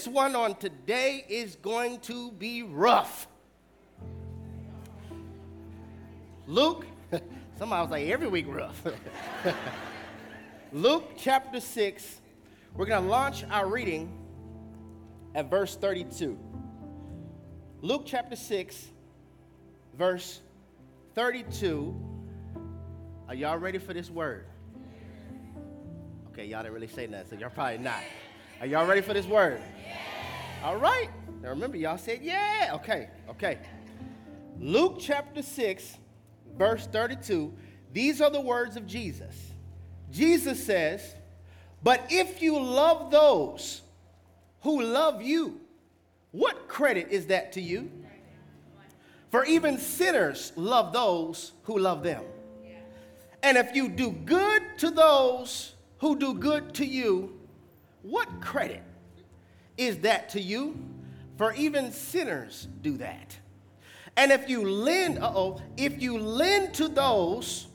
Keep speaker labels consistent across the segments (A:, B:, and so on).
A: this one on today is going to be rough. Luke, somebody was like, every week rough. Luke chapter 6, we're going to launch our reading at verse 32. Luke chapter 6, verse 32. Are y'all ready for this word? Okay, y'all didn't really say nothing, so y'all probably not. Are y'all ready for this word? All right. Now remember, y'all said, yeah. Okay, okay. Luke chapter 6, verse 32. These are the words of Jesus. Jesus says, But if you love those who love you, what credit is that to you? For even sinners love those who love them. And if you do good to those who do good to you, what credit is that to you? For even sinners do that. And if you lend, oh, if you lend to those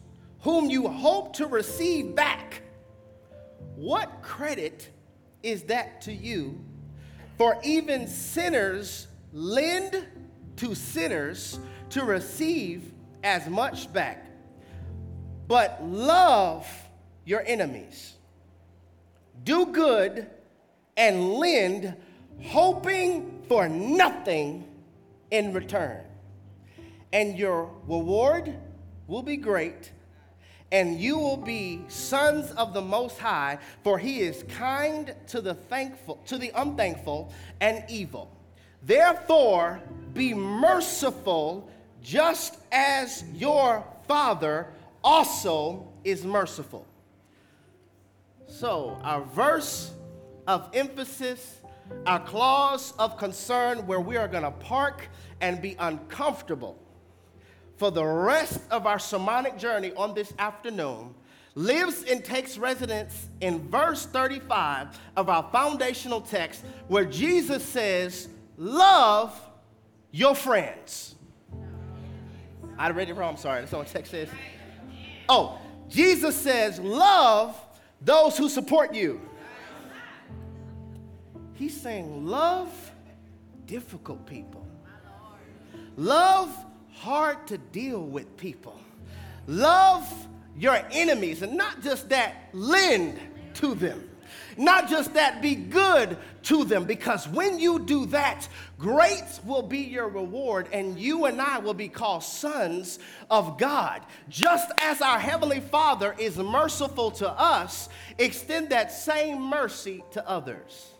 A: whom you hope to receive back, what credit is that to you? For even sinners lend to sinners to receive as much back. But love your enemies. Do good and lend, hoping for nothing in return. And your reward will be great, and you will be sons of the Most High, for He is kind to the thankful, to the unthankful and evil. Therefore, be merciful, just as your Father also is merciful. So, our verse of emphasis, our clause of concern where we are going to park and be uncomfortable for the rest of our sermonic journey on this afternoon lives and takes residence in verse 35 of our foundational text where Jesus says, Love your friends. I read it wrong, I'm sorry. That's what the text says. Oh, Jesus says, Love those who support you. He's saying, Love difficult people. Love hard to deal with people. Love your enemies, and not just that, lend to them. Not just that, be good to them, because when you do that, great will be your reward, and you and I will be called sons of God. Just as our Heavenly Father is merciful to us, extend that same mercy to others.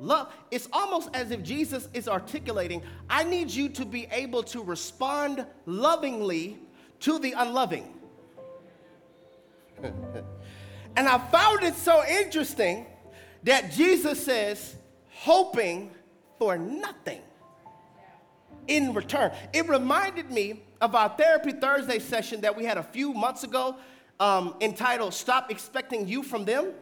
A: Love, it's almost as if Jesus is articulating, I need you to be able to respond lovingly to the unloving. and I found it so interesting that Jesus says, hoping for nothing in return. It reminded me of our Therapy Thursday session that we had a few months ago um, entitled Stop Expecting You from Them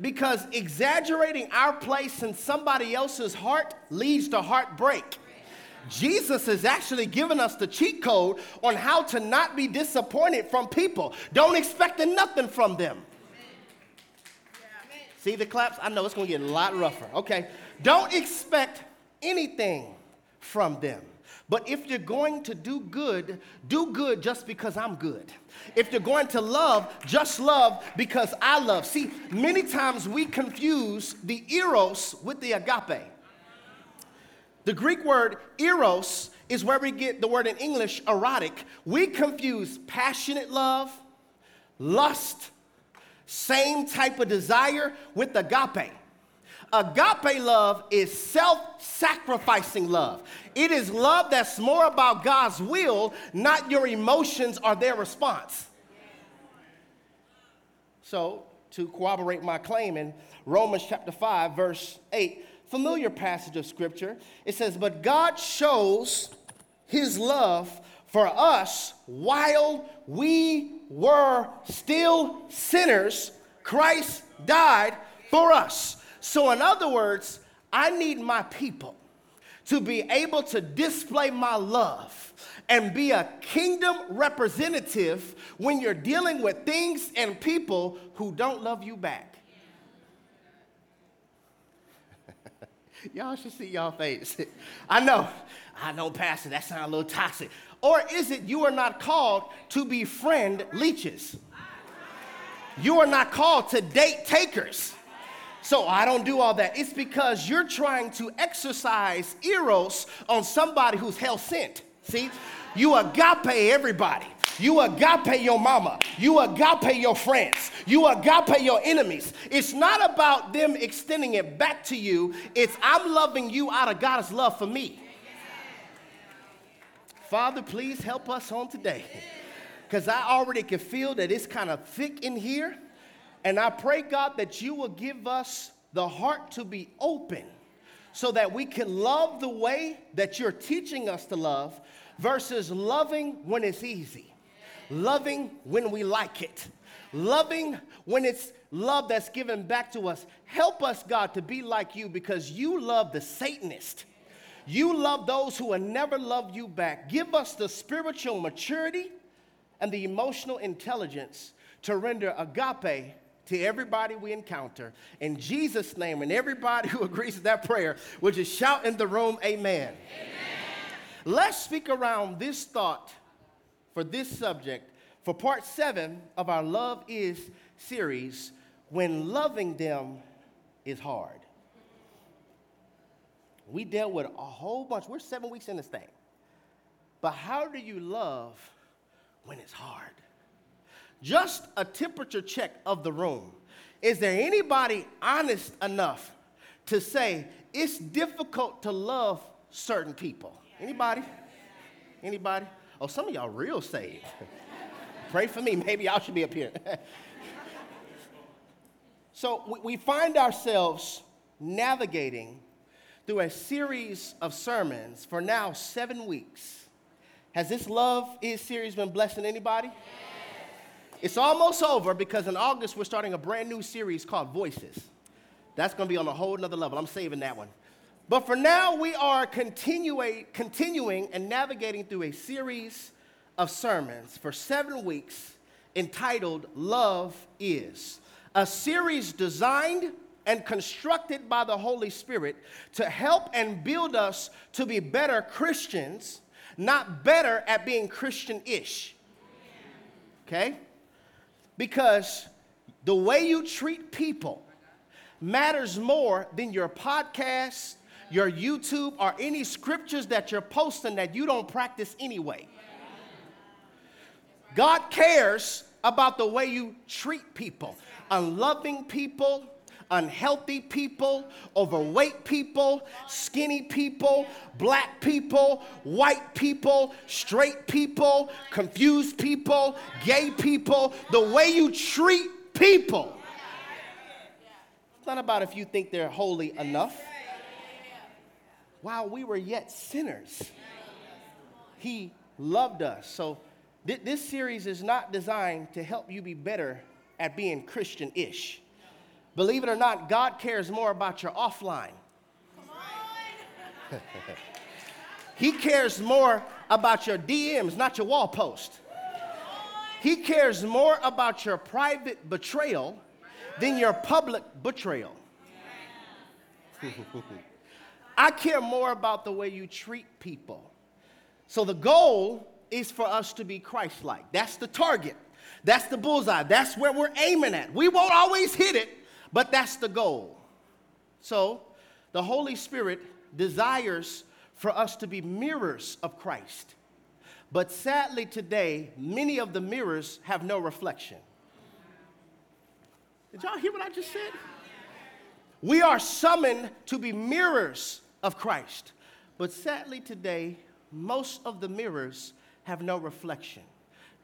A: because exaggerating our place in somebody else's heart leads to heartbreak. Jesus has actually given us the cheat code on how to not be disappointed from people. Don't expect nothing from them. See the claps? I know it's going to get a lot rougher. Okay. Don't expect anything from them. But if you're going to do good, do good just because I'm good. If you're going to love, just love because I love. See, many times we confuse the eros with the agape. The Greek word eros is where we get the word in English erotic. We confuse passionate love, lust, same type of desire with agape. Agape love is self sacrificing love. It is love that's more about God's will, not your emotions or their response. So, to corroborate my claim in Romans chapter 5, verse 8, familiar passage of scripture, it says, But God shows his love for us while we were still sinners, Christ died for us. So, in other words, I need my people to be able to display my love and be a kingdom representative when you're dealing with things and people who don't love you back. Y'all should see y'all face. I know, I know, Pastor, that sounds a little toxic. Or is it you are not called to befriend leeches? You are not called to date takers. So I don't do all that. It's because you're trying to exercise eros on somebody who's hell sent. See? You agape everybody. You agape your mama. You agape your friends. You agape your enemies. It's not about them extending it back to you. It's I'm loving you out of God's love for me. Father, please help us on today. Because I already can feel that it's kind of thick in here. And I pray, God, that you will give us the heart to be open so that we can love the way that you're teaching us to love versus loving when it's easy, loving when we like it, loving when it's love that's given back to us. Help us, God, to be like you because you love the Satanist. You love those who will never love you back. Give us the spiritual maturity and the emotional intelligence to render agape to everybody we encounter. In Jesus' name, and everybody who agrees with that prayer, would just shout in the room, Amen. amen. Let's speak around this thought for this subject for part seven of our Love Is series when loving them is hard. We dealt with a whole bunch, we're seven weeks in this thing. But how do you love when it's hard? Just a temperature check of the room. Is there anybody honest enough to say it's difficult to love certain people? Anybody? Anybody? Oh, some of y'all real saved. Pray for me. Maybe y'all should be up here. so we find ourselves navigating through a series of sermons for now seven weeks. Has this Love Is series been blessing anybody? Yes. It's almost over because in August we're starting a brand new series called Voices. That's going to be on a whole nother level. I'm saving that one. But for now, we are continuing, and navigating through a series of sermons for seven weeks entitled Love Is, a series designed and constructed by the Holy Spirit to help and build us to be better Christians, not better at being Christian ish. Okay? Because the way you treat people matters more than your podcast, your YouTube, or any scriptures that you're posting that you don't practice anyway. God cares about the way you treat people, unloving people, unhealthy people, overweight people, skinny people, black people, white people, straight people, confused people, gay people, the way you treat people. It's not about if you think they're holy enough while we were yet sinners, He loved us. So, th- this series is not designed to help you be better at being Christian ish. Believe it or not, God cares more about your offline. he cares more about your DMs, not your wall post. He cares more about your private betrayal than your public betrayal. I care more about the way you treat people. So the goal is for us to be Christ like. That's the target. That's the bullseye. That's where we're aiming at. We won't always hit it, but that's the goal. So the Holy Spirit desires for us to be mirrors of Christ. But sadly, today, many of the mirrors have no reflection. Did y'all hear what I just said? We are summoned to be mirrors of Christ. But sadly, today, most of the mirrors have no reflection.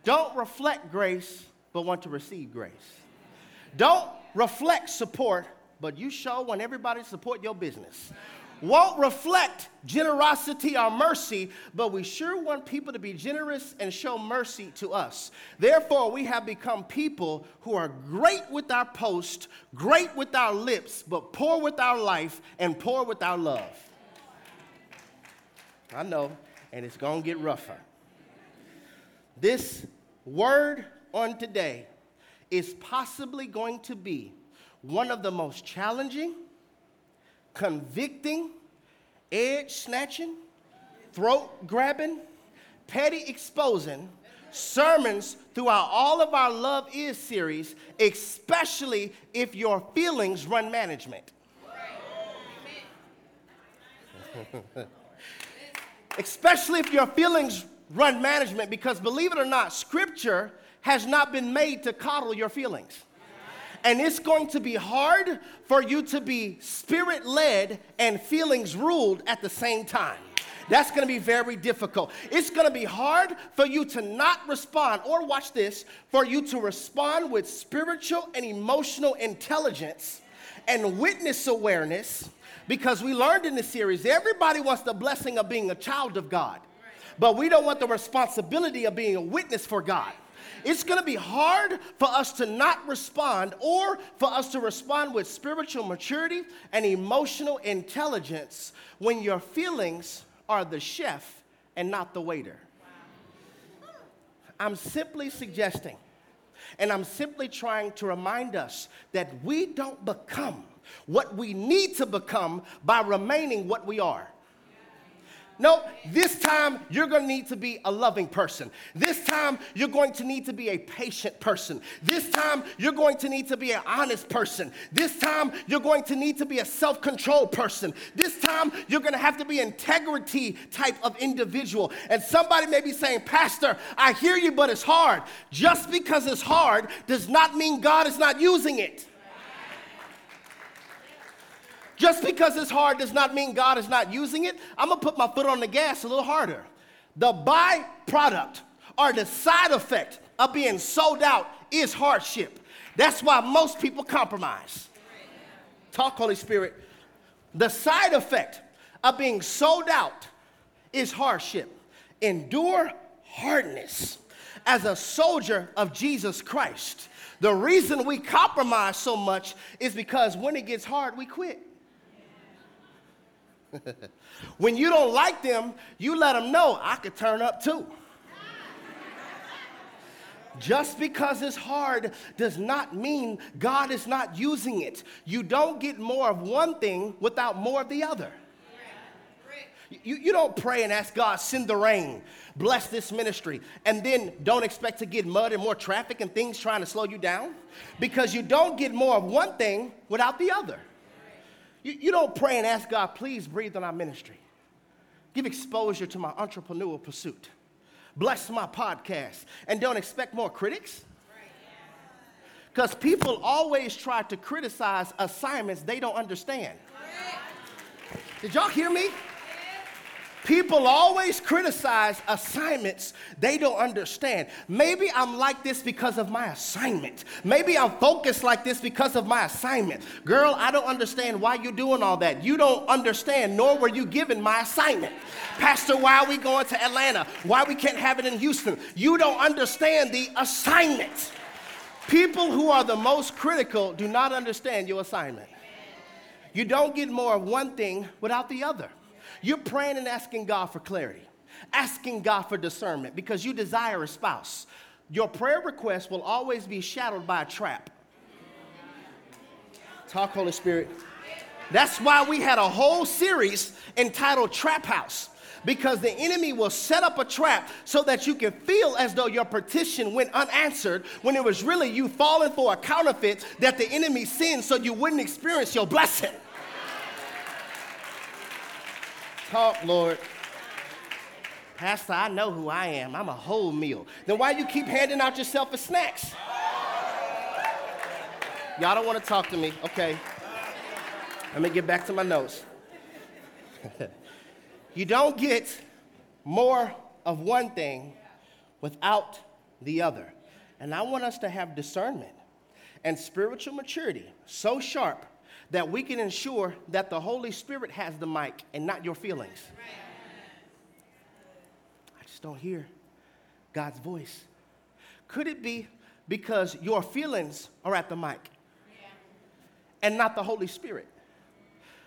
A: Don't reflect grace, but want to receive grace. Don't reflect support, but you show when everybody support your business. Won't reflect generosity or mercy, but we sure want people to be generous and show mercy to us. Therefore, we have become people who are great with our post, great with our lips, but poor with our life and poor with our love. I know, and it's going to get rougher. This word on today is possibly going to be one of the most challenging, convicting, edge snatching, throat grabbing, petty exposing sermons throughout all of our Love Is series, especially if your feelings run management. especially if your feelings run management, because believe it or not, scripture has not been made to coddle your feelings. And it's going to be hard for you to be spirit led and feelings ruled at the same time. That's going to be very difficult. It's going to be hard for you to not respond, or watch this, for you to respond with spiritual and emotional intelligence and witness awareness because we learned in this series everybody wants the blessing of being a child of God, but we don't want the responsibility of being a witness for God. It's going to be hard for us to not respond or for us to respond with spiritual maturity and emotional intelligence when your feelings are the chef and not the waiter. I'm simply suggesting, and I'm simply trying to remind us that we don't become what we need to become by remaining what we are. No, this time you're going to need to be a loving person. This time you're going to need to be a patient person. This time you're going to need to be an honest person. This time you're going to need to be a self controlled person. This time you're going to have to be an integrity type of individual. And somebody may be saying, Pastor, I hear you, but it's hard. Just because it's hard does not mean God is not using it. Just because it's hard does not mean God is not using it. I'm gonna put my foot on the gas a little harder. The byproduct or the side effect of being sold out is hardship. That's why most people compromise. Talk, Holy Spirit. The side effect of being sold out is hardship. Endure hardness as a soldier of Jesus Christ. The reason we compromise so much is because when it gets hard, we quit. when you don't like them, you let them know I could turn up too. Just because it's hard does not mean God is not using it. You don't get more of one thing without more of the other. You, you don't pray and ask God, send the rain, bless this ministry, and then don't expect to get mud and more traffic and things trying to slow you down because you don't get more of one thing without the other. You, you don't pray and ask God, please breathe on our ministry. Give exposure to my entrepreneurial pursuit. Bless my podcast. And don't expect more critics. Because people always try to criticize assignments they don't understand. Did y'all hear me? People always criticize assignments they don't understand. Maybe I'm like this because of my assignment. Maybe I'm focused like this because of my assignment. Girl, I don't understand why you're doing all that. You don't understand, nor were you given my assignment. Pastor, why are we going to Atlanta? Why we can't have it in Houston? You don't understand the assignment. People who are the most critical do not understand your assignment. You don't get more of one thing without the other. You're praying and asking God for clarity, asking God for discernment because you desire a spouse. Your prayer request will always be shadowed by a trap. Talk, Holy Spirit. That's why we had a whole series entitled Trap House because the enemy will set up a trap so that you can feel as though your petition went unanswered when it was really you falling for a counterfeit that the enemy sends so you wouldn't experience your blessing. Talk, Lord. Pastor, I know who I am. I'm a whole meal. Then why you keep handing out yourself as snacks? Y'all don't want to talk to me. Okay. Let me get back to my notes. you don't get more of one thing without the other. And I want us to have discernment and spiritual maturity so sharp that we can ensure that the Holy Spirit has the mic and not your feelings. I just don't hear God's voice. Could it be because your feelings are at the mic and not the Holy Spirit?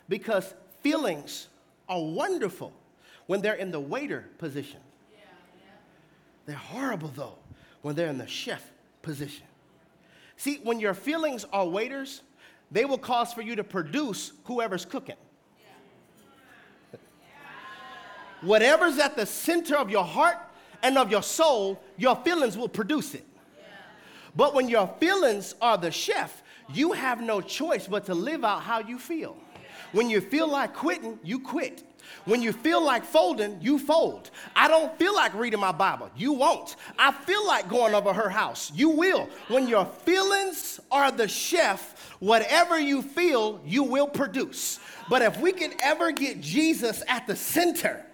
A: Because feelings are wonderful when they're in the waiter position. They're horrible though when they're in the chef position. See, when your feelings are waiters, they will cause for you to produce whoever's cooking. Whatever's at the center of your heart and of your soul, your feelings will produce it. But when your feelings are the chef, you have no choice but to live out how you feel. When you feel like quitting, you quit. When you feel like folding, you fold. I don't feel like reading my Bible. You won't. I feel like going over her house. You will. When your feelings are the chef, whatever you feel, you will produce. But if we can ever get Jesus at the center,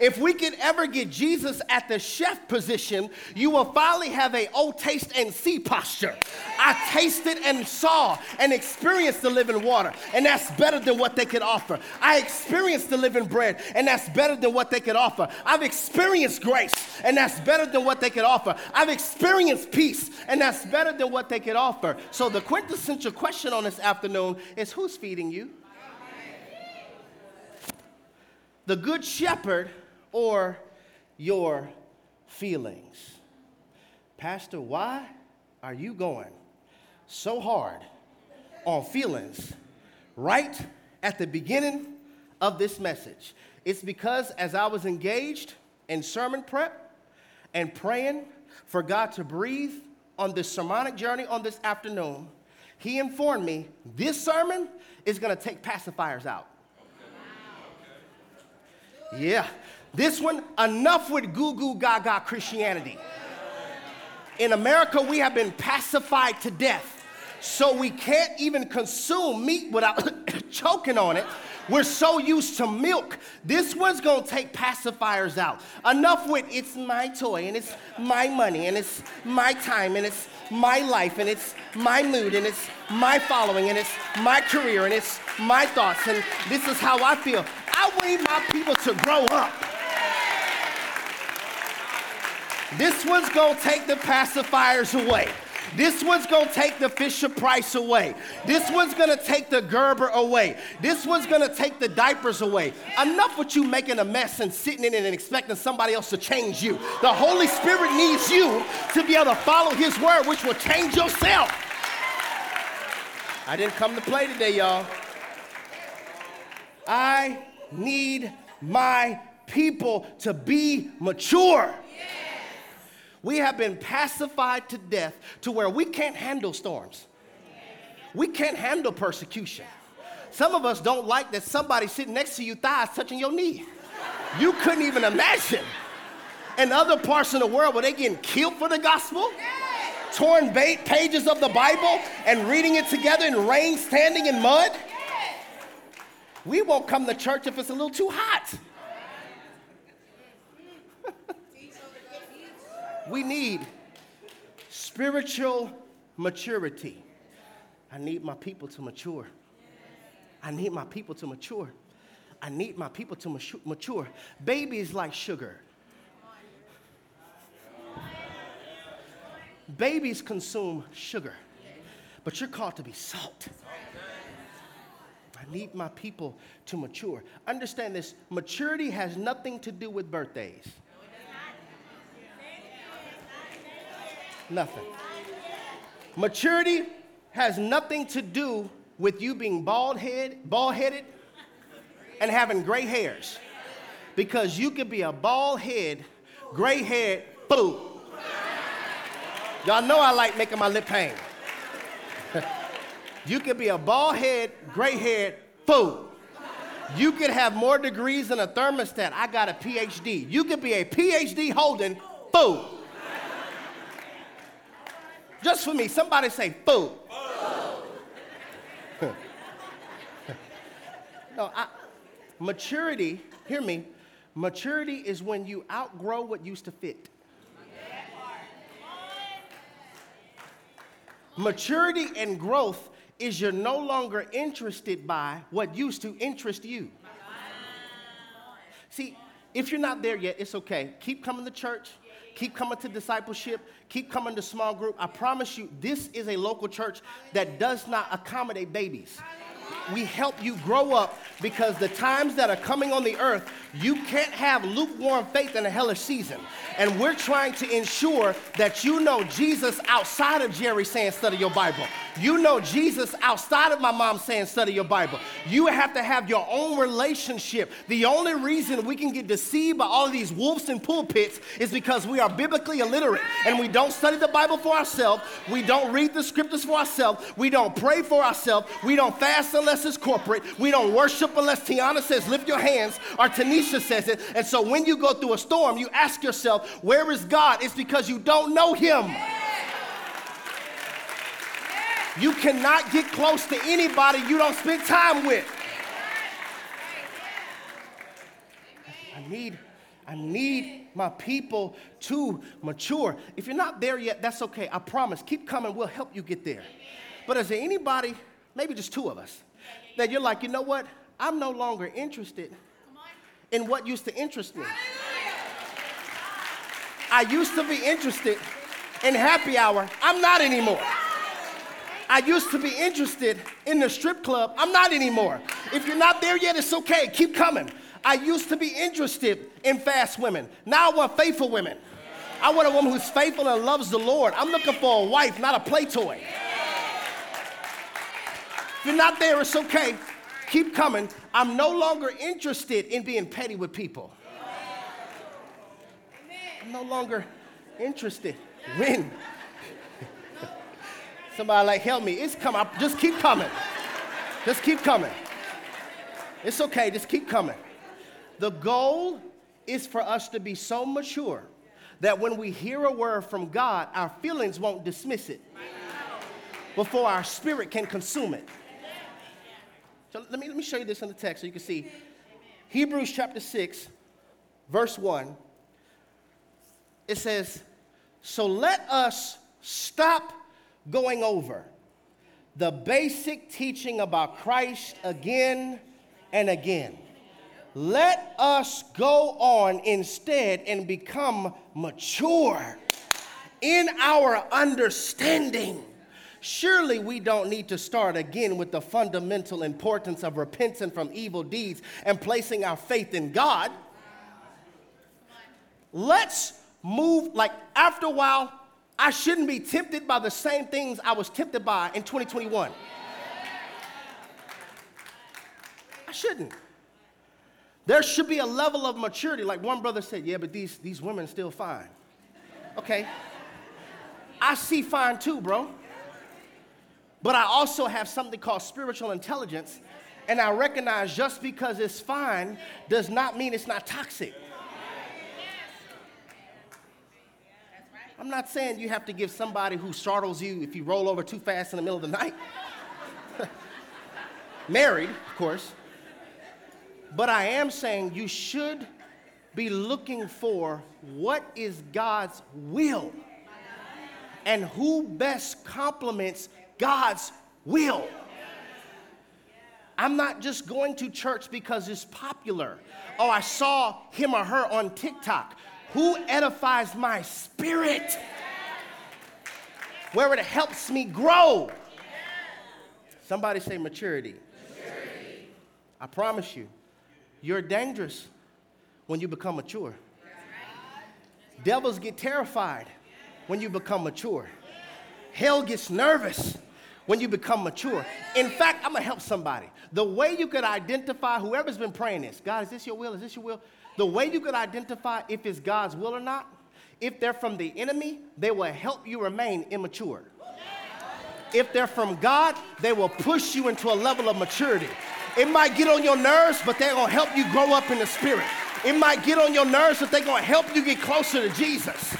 A: if we can ever get Jesus at the chef position, you will finally have a oh taste and see posture. I tasted and saw and experienced the living water, and that's better than what they could offer. I experienced the living bread, and that's better than what they could offer. I've experienced grace, and that's better than what they could offer. I've experienced peace, and that's better than what they could offer. So the quintessential question on this afternoon is who's feeding you? The good shepherd or your feelings. Pastor, why are you going so hard on feelings right at the beginning of this message? It's because as I was engaged in sermon prep and praying for God to breathe on this sermonic journey on this afternoon, He informed me this sermon is going to take pacifiers out. Yeah, this one, enough with goo goo gaga Christianity. In America, we have been pacified to death. So we can't even consume meat without choking on it. We're so used to milk. This one's gonna take pacifiers out. Enough with it's my toy and it's my money and it's my time and it's my life and it's my mood and it's my following and it's my career and it's my thoughts and this is how I feel. I want my people to grow up. This one's gonna take the pacifiers away. This one's gonna take the Fisher Price away. This one's gonna take the Gerber away. This one's gonna take the diapers away. Enough with you making a mess and sitting in it and expecting somebody else to change you. The Holy Spirit needs you to be able to follow His word, which will change yourself. I didn't come to play today, y'all. I need my people to be mature. We have been pacified to death to where we can't handle storms. We can't handle persecution. Some of us don't like that somebody sitting next to you, thighs touching your knee. You couldn't even imagine. In other parts of the world where they getting killed for the gospel, torn pages of the Bible and reading it together in rain, standing in mud. We won't come to church if it's a little too hot. We need spiritual maturity. I need my people to mature. I need my people to mature. I need my people to mature. Babies like sugar. Babies consume sugar, but you're called to be salt. I need my people to mature. Understand this maturity has nothing to do with birthdays. Nothing. Maturity has nothing to do with you being bald head, bald headed, and having gray hairs. Because you could be a bald head, gray haired fool. Y'all know I like making my lip hang. you could be a bald head, gray haired fool. You could have more degrees than a thermostat. I got a PhD. You could be a PhD holding fool. Just for me, somebody say fool. no, I, maturity, hear me, maturity is when you outgrow what used to fit. Maturity and growth is you're no longer interested by what used to interest you. See, if you're not there yet, it's okay. Keep coming to church. Keep coming to discipleship. Keep coming to small group. I promise you, this is a local church that does not accommodate babies. We help you grow up because the times that are coming on the earth, you can't have lukewarm faith in a hellish season. And we're trying to ensure that you know Jesus outside of Jerry saying, study your Bible. You know Jesus outside of my mom saying, study your Bible. You have to have your own relationship. The only reason we can get deceived by all of these wolves in pulpits is because we are biblically illiterate and we don't study the Bible for ourselves. We don't read the scriptures for ourselves. We don't pray for ourselves. We don't fast unless it's corporate. We don't worship unless Tiana says, lift your hands, or Tanisha says it. And so when you go through a storm, you ask yourself, where is God? It's because you don't know Him. You cannot get close to anybody you don't spend time with. I need, I need my people to mature. If you're not there yet, that's okay. I promise. Keep coming. We'll help you get there. But is there anybody, maybe just two of us, that you're like, you know what? I'm no longer interested in what used to interest me. I used to be interested in happy hour. I'm not anymore. I used to be interested in the strip club. I'm not anymore. If you're not there yet, it's okay. Keep coming. I used to be interested in fast women. Now I want faithful women. I want a woman who's faithful and loves the Lord. I'm looking for a wife, not a play toy. If you're not there, it's okay. Keep coming. I'm no longer interested in being petty with people. I'm no longer interested. When Somebody like, help me. It's coming. Just keep coming. Just keep coming. It's okay. Just keep coming. The goal is for us to be so mature that when we hear a word from God, our feelings won't dismiss it before our spirit can consume it. So let me, let me show you this in the text so you can see. Hebrews chapter 6, verse 1. It says, So let us stop going over the basic teaching about Christ again and again. Let us go on instead and become mature in our understanding. Surely we don't need to start again with the fundamental importance of repenting from evil deeds and placing our faith in God. Let's move, like, after a while, I shouldn't be tempted by the same things I was tempted by in 2021. I shouldn't. There should be a level of maturity. Like one brother said, yeah, but these, these women still fine. Okay. I see fine too, bro. But I also have something called spiritual intelligence, and I recognize just because it's fine does not mean it's not toxic. I'm not saying you have to give somebody who startles you if you roll over too fast in the middle of the night. Married, of course. But I am saying you should be looking for what is God's will and who best complements God's will. I'm not just going to church because it's popular. Oh, I saw him or her on TikTok. Who edifies my spirit? Where it helps me grow. Somebody say maturity. maturity. I promise you, you're dangerous when you become mature. Devils get terrified when you become mature. Hell gets nervous when you become mature. In fact, I'm gonna help somebody. The way you could identify whoever's been praying this God, is this your will? Is this your will? The way you could identify if it's God's will or not, if they're from the enemy, they will help you remain immature. If they're from God, they will push you into a level of maturity. It might get on your nerves, but they're gonna help you grow up in the spirit. It might get on your nerves, but they're gonna help you get closer to Jesus.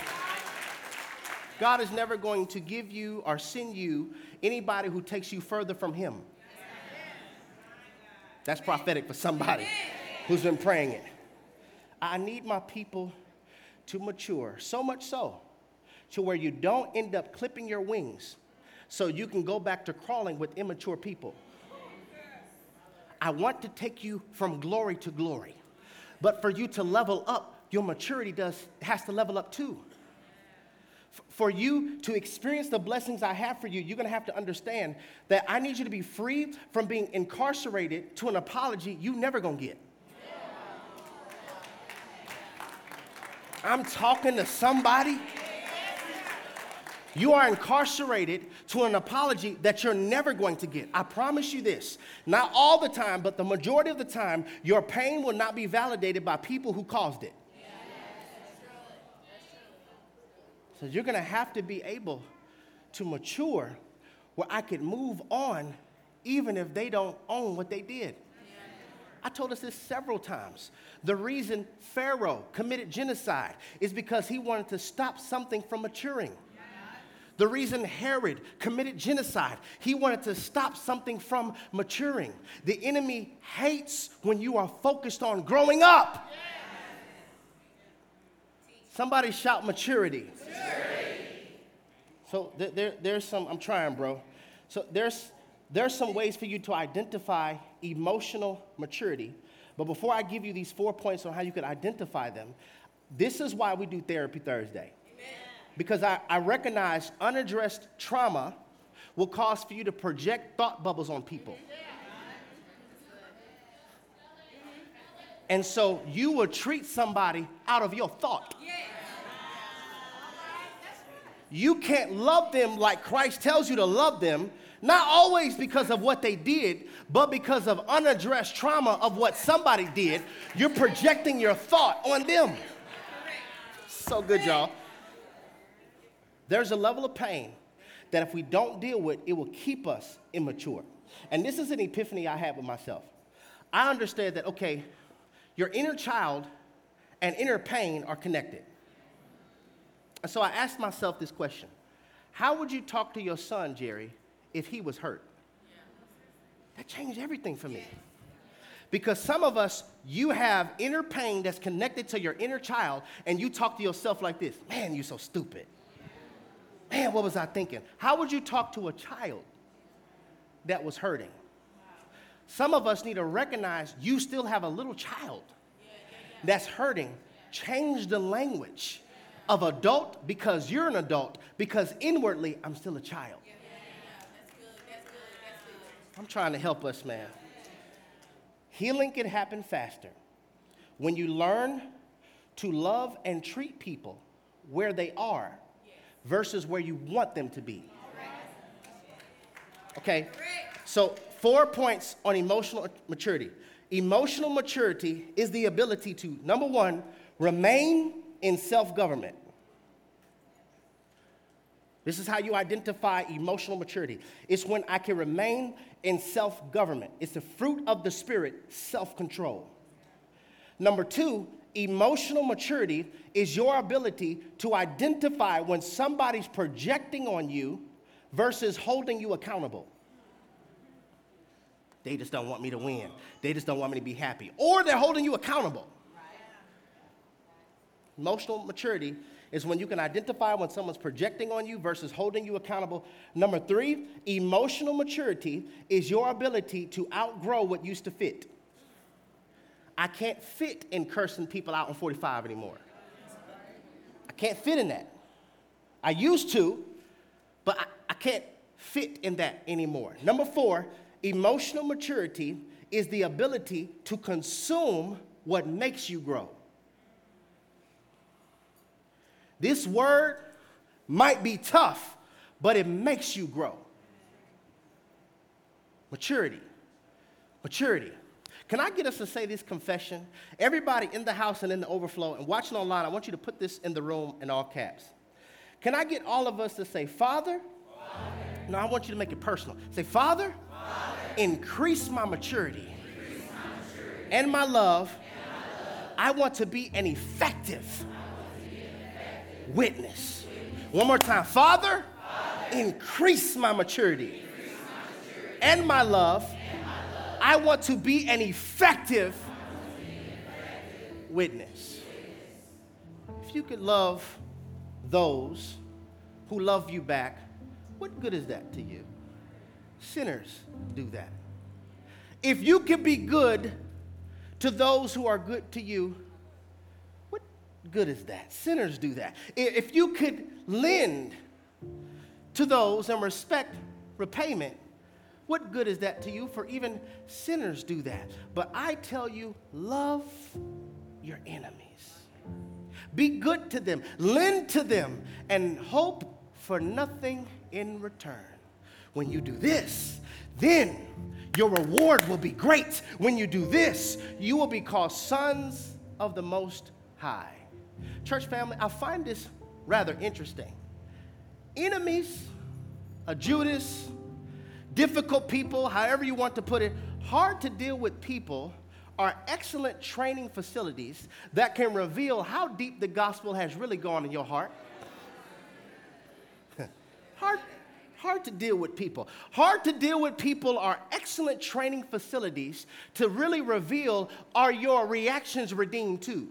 A: God is never going to give you or send you anybody who takes you further from Him. That's prophetic for somebody who's been praying it. I need my people to mature, so much so to where you don't end up clipping your wings so you can go back to crawling with immature people. I want to take you from glory to glory. But for you to level up, your maturity does has to level up too. For you to experience the blessings I have for you, you're gonna have to understand that I need you to be free from being incarcerated to an apology you never gonna get. I'm talking to somebody. You are incarcerated to an apology that you're never going to get. I promise you this. Not all the time, but the majority of the time, your pain will not be validated by people who caused it. So you're going to have to be able to mature where I could move on even if they don't own what they did. I told us this several times. The reason Pharaoh committed genocide is because he wanted to stop something from maturing. The reason Herod committed genocide, he wanted to stop something from maturing. The enemy hates when you are focused on growing up. Somebody shout maturity. So there, there, there's some, I'm trying, bro. So there's, there's some ways for you to identify emotional maturity. But before I give you these four points on how you can identify them, this is why we do Therapy Thursday. Amen. Because I, I recognize unaddressed trauma will cause for you to project thought bubbles on people. And so you will treat somebody out of your thought. You can't love them like Christ tells you to love them, not always because of what they did, but because of unaddressed trauma of what somebody did. You're projecting your thought on them. So good, y'all. There's a level of pain that if we don't deal with, it will keep us immature. And this is an epiphany I had with myself. I understand that, okay, your inner child and inner pain are connected. And so I asked myself this question How would you talk to your son, Jerry, if he was hurt? That changed everything for me. Because some of us, you have inner pain that's connected to your inner child, and you talk to yourself like this Man, you're so stupid. Man, what was I thinking? How would you talk to a child that was hurting? Some of us need to recognize you still have a little child that's hurting. Change the language of adult because you're an adult, because inwardly, I'm still a child. I'm trying to help us, man. Healing can happen faster when you learn to love and treat people where they are versus where you want them to be. Okay, so four points on emotional maturity. Emotional maturity is the ability to, number one, remain in self government. This is how you identify emotional maturity. It's when I can remain in self government. It's the fruit of the Spirit, self control. Number two, emotional maturity is your ability to identify when somebody's projecting on you versus holding you accountable. They just don't want me to win. They just don't want me to be happy. Or they're holding you accountable. Emotional maturity is when you can identify when someone's projecting on you versus holding you accountable. Number three, emotional maturity is your ability to outgrow what used to fit. I can't fit in cursing people out on 45 anymore. I can't fit in that. I used to, but I, I can't fit in that anymore. Number four, emotional maturity is the ability to consume what makes you grow. This word might be tough, but it makes you grow. Maturity. Maturity. Can I get us to say this confession? Everybody in the house and in the overflow and watching online, I want you to put this in the room in all caps. Can I get all of us to say, Father? Father. No, I want you to make it personal. Say, Father, Father increase, my maturity, increase my maturity and, my love. and my love. I want to be an effective witness. One more time. Father, increase my maturity, and, my love. I want to be an effective, witness. If you could love those who love you back, what good is that to you? Sinners do that. If you can be good to those who are good to you, good is that? Sinners do that. If you could lend to those and respect repayment, what good is that to you? For even sinners do that. But I tell you, love your enemies. Be good to them, lend to them, and hope for nothing in return. When you do this, then your reward will be great. When you do this, you will be called sons of the Most High. Church family, I find this rather interesting. Enemies, a Judas, difficult people, however you want to put it, hard to deal with people are excellent training facilities that can reveal how deep the gospel has really gone in your heart. hard, hard to deal with people. Hard to deal with people are excellent training facilities to really reveal are your reactions redeemed too?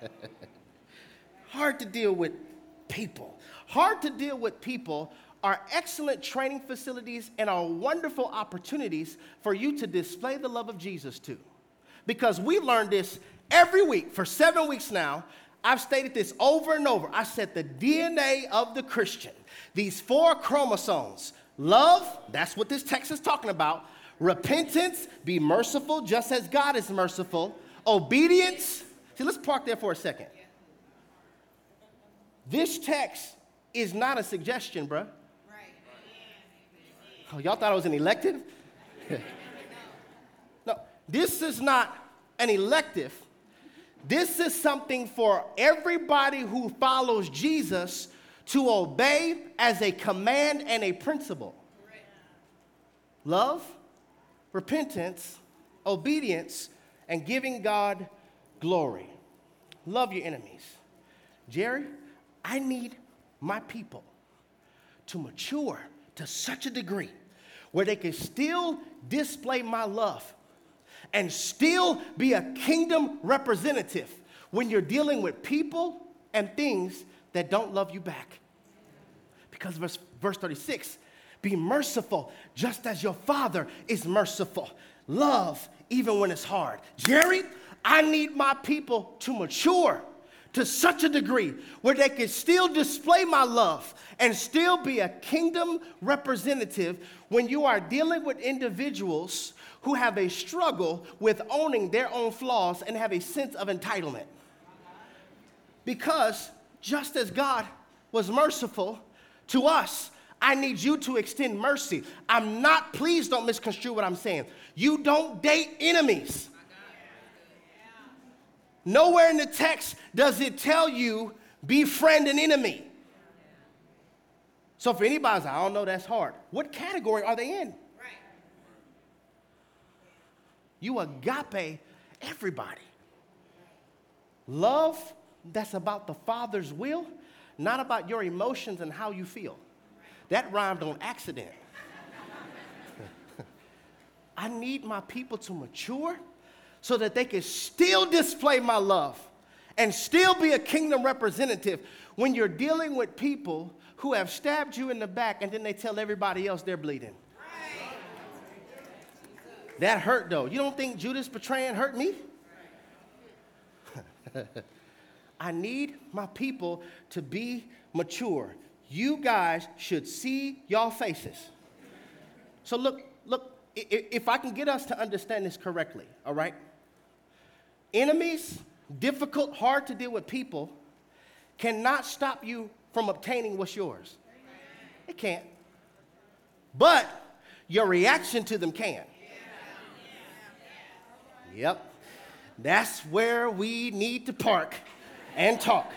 A: hard to deal with people. Hard to deal with people are excellent training facilities and are wonderful opportunities for you to display the love of Jesus to. Because we learned this every week for seven weeks now. I've stated this over and over. I said the DNA of the Christian, these four chromosomes love, that's what this text is talking about, repentance, be merciful just as God is merciful, obedience. See, let's park there for a second. This text is not a suggestion, bruh. Oh, y'all thought I was an elective? no, this is not an elective. This is something for everybody who follows Jesus to obey as a command and a principle. Love, repentance, obedience, and giving God glory. Love your enemies. Jerry, I need my people to mature to such a degree where they can still display my love and still be a kingdom representative when you're dealing with people and things that don't love you back. Because verse, verse 36 be merciful just as your father is merciful. Love even when it's hard. Jerry, I need my people to mature to such a degree where they can still display my love and still be a kingdom representative when you are dealing with individuals who have a struggle with owning their own flaws and have a sense of entitlement. Because just as God was merciful to us, I need you to extend mercy. I'm not, please don't misconstrue what I'm saying. You don't date enemies. Nowhere in the text does it tell you befriend an enemy. So for anybody's, I don't know, that's hard. What category are they in? Right. You agape everybody. Love that's about the Father's will, not about your emotions and how you feel. That rhymed on accident. I need my people to mature so that they can still display my love and still be a kingdom representative when you're dealing with people who have stabbed you in the back and then they tell everybody else they're bleeding. That hurt though. You don't think Judas betraying hurt me? I need my people to be mature. You guys should see y'all faces. So look, look, if I can get us to understand this correctly, all right? Enemies, difficult, hard to deal with people, cannot stop you from obtaining what's yours. It can't. But your reaction to them can. Yep. That's where we need to park and talk.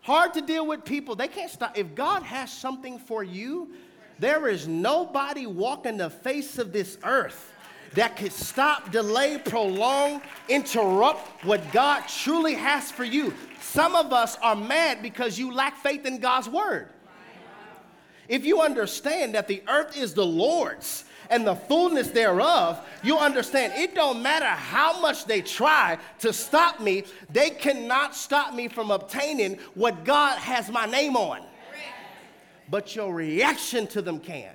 A: Hard to deal with people. They can't stop. If God has something for you, there is nobody walking the face of this earth that could stop, delay, prolong, interrupt what God truly has for you. Some of us are mad because you lack faith in God's word. If you understand that the earth is the Lord's and the fullness thereof, you understand it don't matter how much they try to stop me, they cannot stop me from obtaining what God has my name on. But your reaction to them can.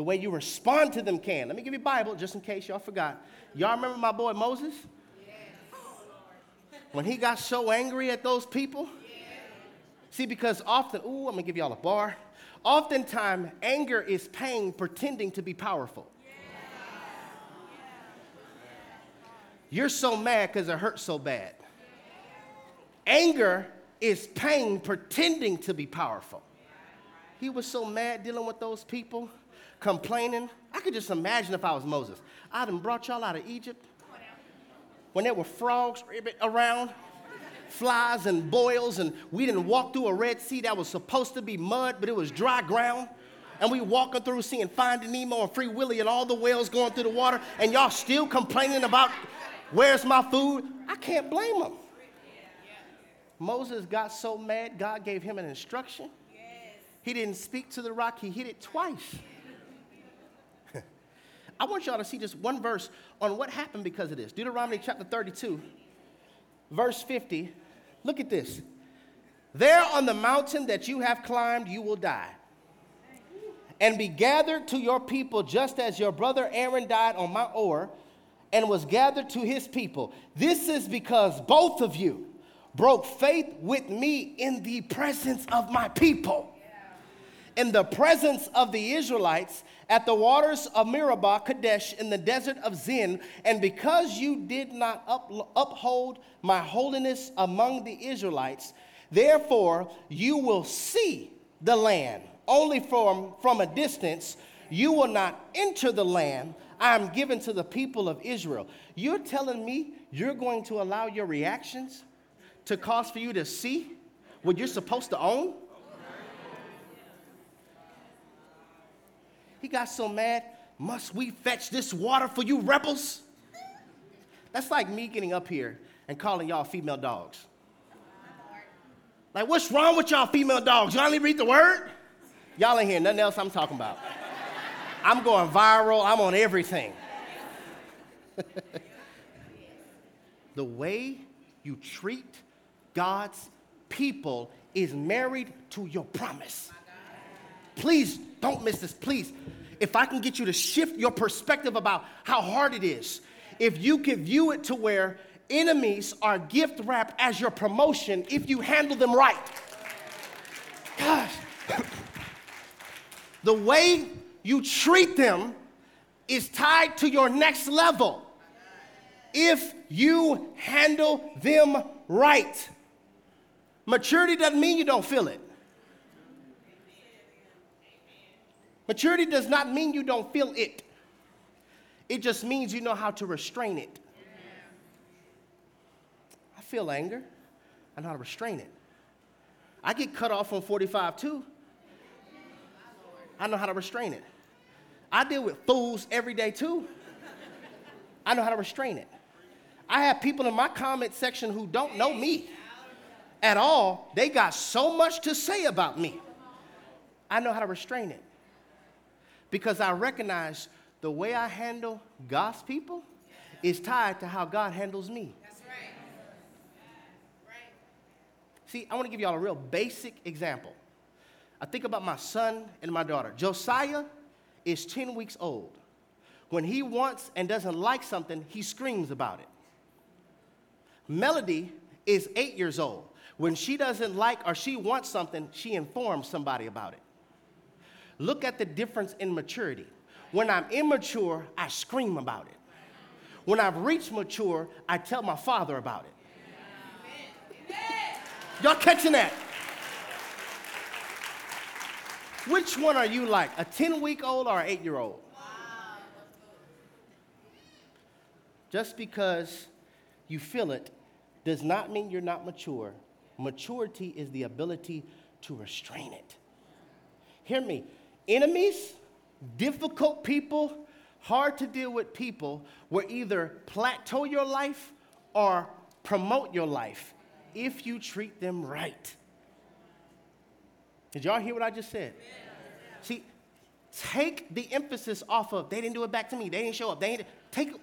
A: The way you respond to them can. Let me give you a Bible just in case y'all forgot. Y'all remember my boy Moses? When he got so angry at those people? See, because often, ooh, I'm gonna give y'all a bar. Oftentimes, anger is pain pretending to be powerful. You're so mad because it hurts so bad. Anger is pain pretending to be powerful. He was so mad dealing with those people, complaining. I could just imagine if I was Moses. I'd have brought y'all out of Egypt when there were frogs around, flies and boils, and we didn't walk through a Red Sea that was supposed to be mud, but it was dry ground. And we walking through seeing Finding Nemo and Free Willy and all the whales going through the water, and y'all still complaining about where's my food? I can't blame them. Moses got so mad, God gave him an instruction. He didn't speak to the rock, he hit it twice. I want y'all to see just one verse on what happened because of this. Deuteronomy chapter 32, verse 50. Look at this. There on the mountain that you have climbed, you will die and be gathered to your people just as your brother Aaron died on Mount Hor and was gathered to his people. This is because both of you broke faith with me in the presence of my people. In the presence of the Israelites at the waters of Meribah, Kadesh, in the desert of Zin, and because you did not up, uphold my holiness among the Israelites, therefore you will see the land only from, from a distance. You will not enter the land I am given to the people of Israel. You're telling me you're going to allow your reactions to cause for you to see what you're supposed to own? He got so mad. Must we fetch this water for you rebels? That's like me getting up here and calling y'all female dogs. Like, what's wrong with y'all female dogs? Y'all only read the word? Y'all ain't hear nothing else I'm talking about. I'm going viral, I'm on everything. the way you treat God's people is married to your promise. Please don't miss this. Please, if I can get you to shift your perspective about how hard it is, if you can view it to where enemies are gift wrapped as your promotion if you handle them right. Gosh. the way you treat them is tied to your next level if you handle them right. Maturity doesn't mean you don't feel it. Maturity does not mean you don't feel it. It just means you know how to restrain it. I feel anger. I know how to restrain it. I get cut off on 45 too. I know how to restrain it. I deal with fools every day too. I know how to restrain it. I have people in my comment section who don't know me at all, they got so much to say about me. I know how to restrain it because I recognize the way I handle God's people is tied to how God handles me. That's right. right. See, I want to give y'all a real basic example. I think about my son and my daughter. Josiah is 10 weeks old. When he wants and doesn't like something, he screams about it. Melody is eight years old. When she doesn't like or she wants something, she informs somebody about it. Look at the difference in maturity. When I'm immature, I scream about it. When I've reached mature, I tell my father about it. Y'all catching that? Which one are you like, a 10 week old or an 8 year old? Just because you feel it does not mean you're not mature. Maturity is the ability to restrain it. Hear me. Enemies, difficult people, hard to deal with people will either plateau your life or promote your life if you treat them right. Did y'all hear what I just said? See, take the emphasis off of they didn't do it back to me, they didn't show up. They didn't take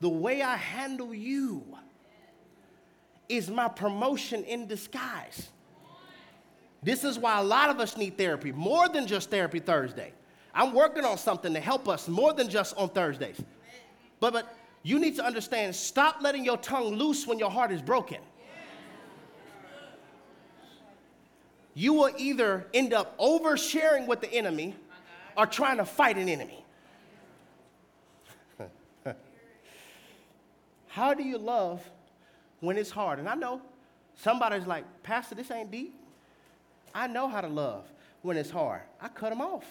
A: the way I handle you is my promotion in disguise. This is why a lot of us need therapy, more than just therapy Thursday. I'm working on something to help us more than just on Thursdays. But, but you need to understand stop letting your tongue loose when your heart is broken. You will either end up oversharing with the enemy or trying to fight an enemy. How do you love when it's hard? And I know somebody's like, Pastor, this ain't deep. I know how to love when it's hard. I cut them off.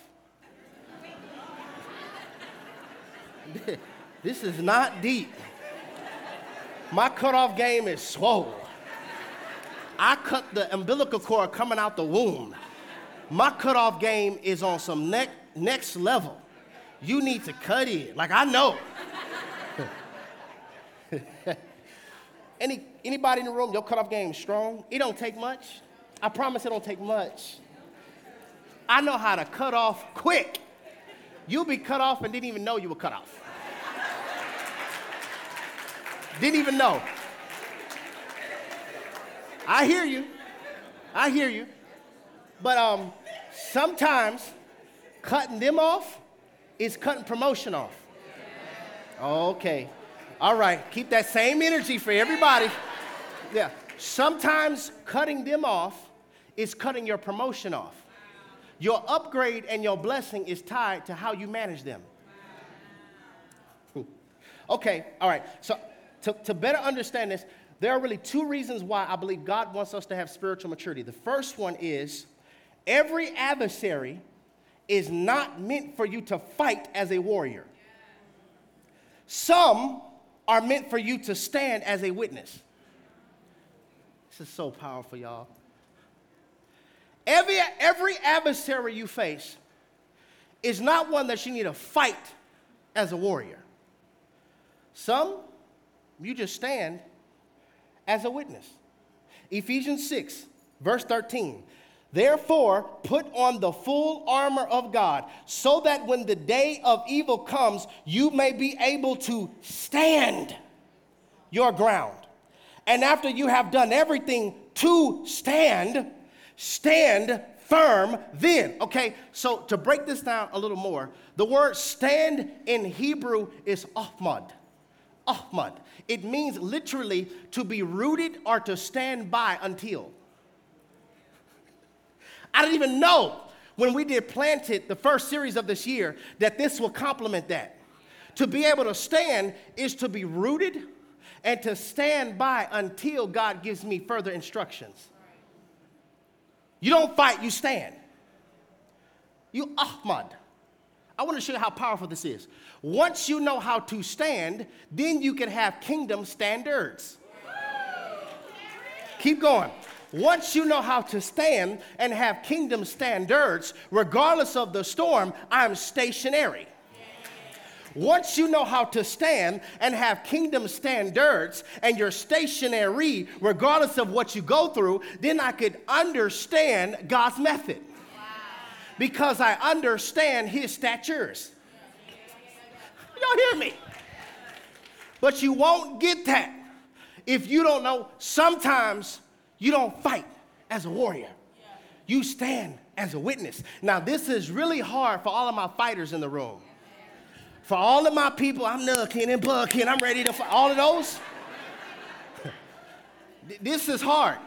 A: this is not deep. My cutoff game is swole. I cut the umbilical cord coming out the womb. My cutoff game is on some ne- next level. You need to cut it. Like I know. Any, anybody in the room, your cutoff game is strong? It don't take much. I promise it don't take much. I know how to cut off quick. You'll be cut off and didn't even know you were cut off. didn't even know. I hear you. I hear you. But um, sometimes cutting them off is cutting promotion off. Okay. All right. Keep that same energy for everybody. Yeah. Sometimes cutting them off is cutting your promotion off. Your upgrade and your blessing is tied to how you manage them. Hmm. Okay, all right. So, to, to better understand this, there are really two reasons why I believe God wants us to have spiritual maturity. The first one is every adversary is not meant for you to fight as a warrior. Some are meant for you to stand as a witness. This is so powerful, y'all. Every, every adversary you face is not one that you need to fight as a warrior. Some, you just stand as a witness. Ephesians 6, verse 13. Therefore, put on the full armor of God, so that when the day of evil comes, you may be able to stand your ground. And after you have done everything to stand, stand firm then. Okay, so to break this down a little more, the word stand in Hebrew is ahmad. Ahmad. It means literally to be rooted or to stand by until. I didn't even know when we did Planted, the first series of this year, that this will complement that. To be able to stand is to be rooted and to stand by until God gives me further instructions. You don't fight, you stand. You Ahmad. I want to show you how powerful this is. Once you know how to stand, then you can have kingdom standards. Keep going. Once you know how to stand and have kingdom standards, regardless of the storm, I'm stationary. Once you know how to stand and have kingdom standards and you're stationary, regardless of what you go through, then I could understand God's method. Because I understand his statures. Y'all hear me? But you won't get that if you don't know. Sometimes you don't fight as a warrior, you stand as a witness. Now, this is really hard for all of my fighters in the room. For all of my people, I'm nucking and bucking, I'm ready to fight. All of those. this is hard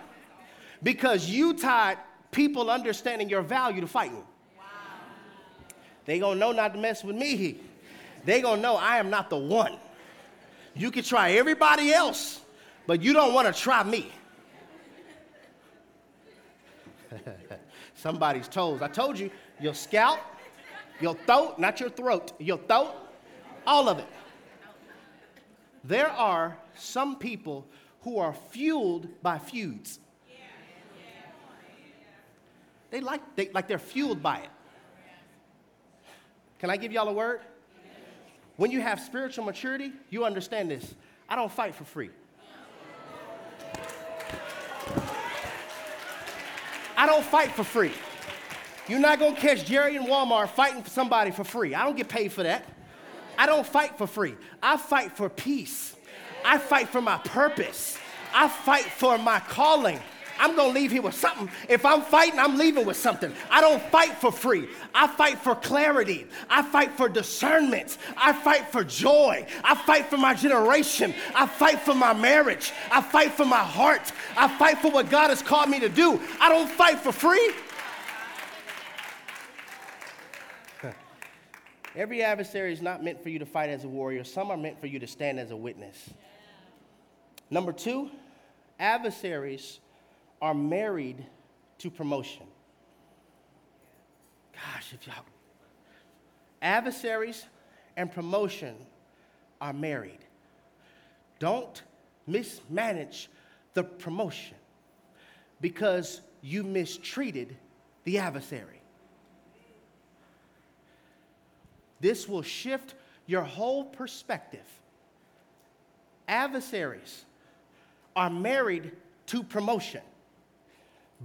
A: because you tied people understanding your value to fighting. Wow. They gonna know not to mess with me. They gonna know I am not the one. You can try everybody else, but you don't want to try me. Somebody's toes. I told you, your scalp, your throat, not your throat, your throat, all of it. There are some people who are fueled by feuds. They like, they, like they're fueled by it. Can I give y'all a word? When you have spiritual maturity, you understand this. I don't fight for free. I don't fight for free. You're not gonna catch Jerry in Walmart fighting for somebody for free. I don't get paid for that. I don't fight for free. I fight for peace. I fight for my purpose. I fight for my calling. I'm gonna leave here with something. If I'm fighting, I'm leaving with something. I don't fight for free. I fight for clarity. I fight for discernment. I fight for joy. I fight for my generation. I fight for my marriage. I fight for my heart. I fight for what God has called me to do. I don't fight for free. Every adversary is not meant for you to fight as a warrior, some are meant for you to stand as a witness. Number two, adversaries are married to promotion. Gosh, if y'all. Adversaries and promotion are married. Don't mismanage the promotion because you mistreated the adversary. This will shift your whole perspective. Adversaries are married to promotion.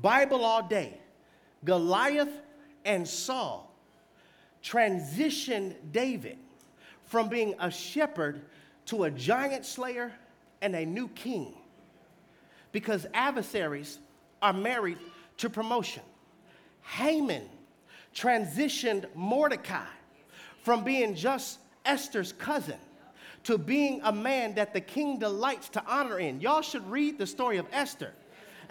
A: Bible all day. Goliath and Saul transitioned David from being a shepherd to a giant slayer and a new king because adversaries are married to promotion. Haman transitioned Mordecai from being just Esther's cousin to being a man that the king delights to honor in. Y'all should read the story of Esther.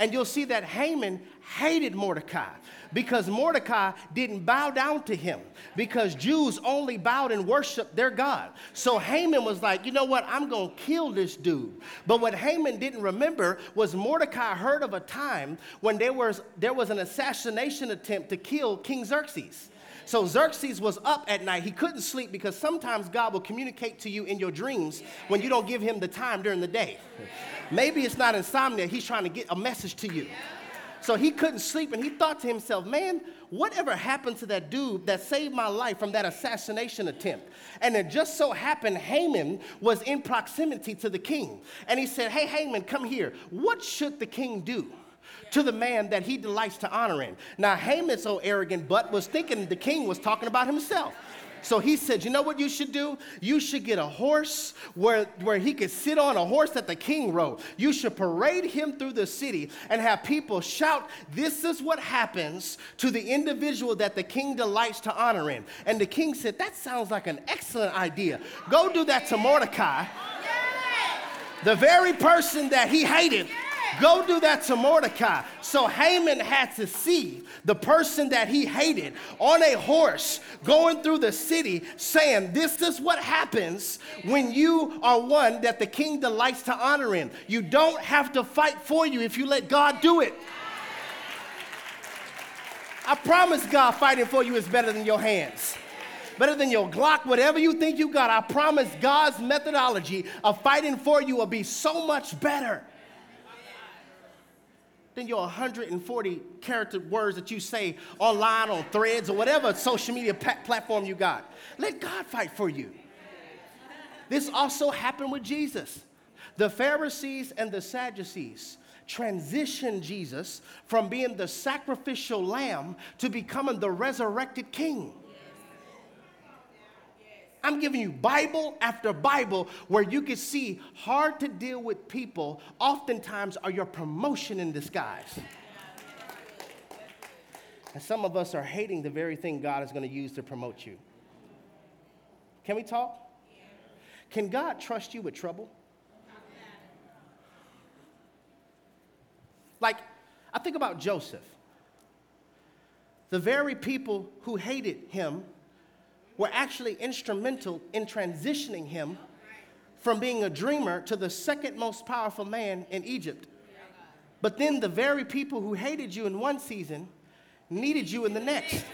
A: And you'll see that Haman hated Mordecai because Mordecai didn't bow down to him because Jews only bowed and worshiped their God. So Haman was like, you know what? I'm going to kill this dude. But what Haman didn't remember was Mordecai heard of a time when there was, there was an assassination attempt to kill King Xerxes. So Xerxes was up at night. He couldn't sleep because sometimes God will communicate to you in your dreams when you don't give him the time during the day. Maybe it's not insomnia, he's trying to get a message to you. So he couldn't sleep and he thought to himself, man, whatever happened to that dude that saved my life from that assassination attempt? And it just so happened Haman was in proximity to the king. And he said, hey, Haman, come here. What should the king do? To the man that he delights to honor in. Now, Haman, so arrogant, but was thinking the king was talking about himself. So he said, You know what you should do? You should get a horse where, where he could sit on a horse that the king rode. You should parade him through the city and have people shout, This is what happens to the individual that the king delights to honor in. And the king said, That sounds like an excellent idea. Go do that to Mordecai, the very person that he hated. Go do that to Mordecai. So Haman had to see the person that he hated on a horse going through the city saying, This is what happens when you are one that the king delights to honor in. You don't have to fight for you if you let God do it. I promise God fighting for you is better than your hands better than your Glock, whatever you think you got. I promise God's methodology of fighting for you will be so much better than your 140 character words that you say online on threads or whatever social media platform you got. Let God fight for you. This also happened with Jesus. The Pharisees and the Sadducees transitioned Jesus from being the sacrificial lamb to becoming the resurrected king. I'm giving you Bible after Bible where you can see hard to deal with people oftentimes are your promotion in disguise. And some of us are hating the very thing God is going to use to promote you. Can we talk? Can God trust you with trouble? Like, I think about Joseph. The very people who hated him were actually instrumental in transitioning him from being a dreamer to the second most powerful man in Egypt. But then the very people who hated you in one season needed you in the next.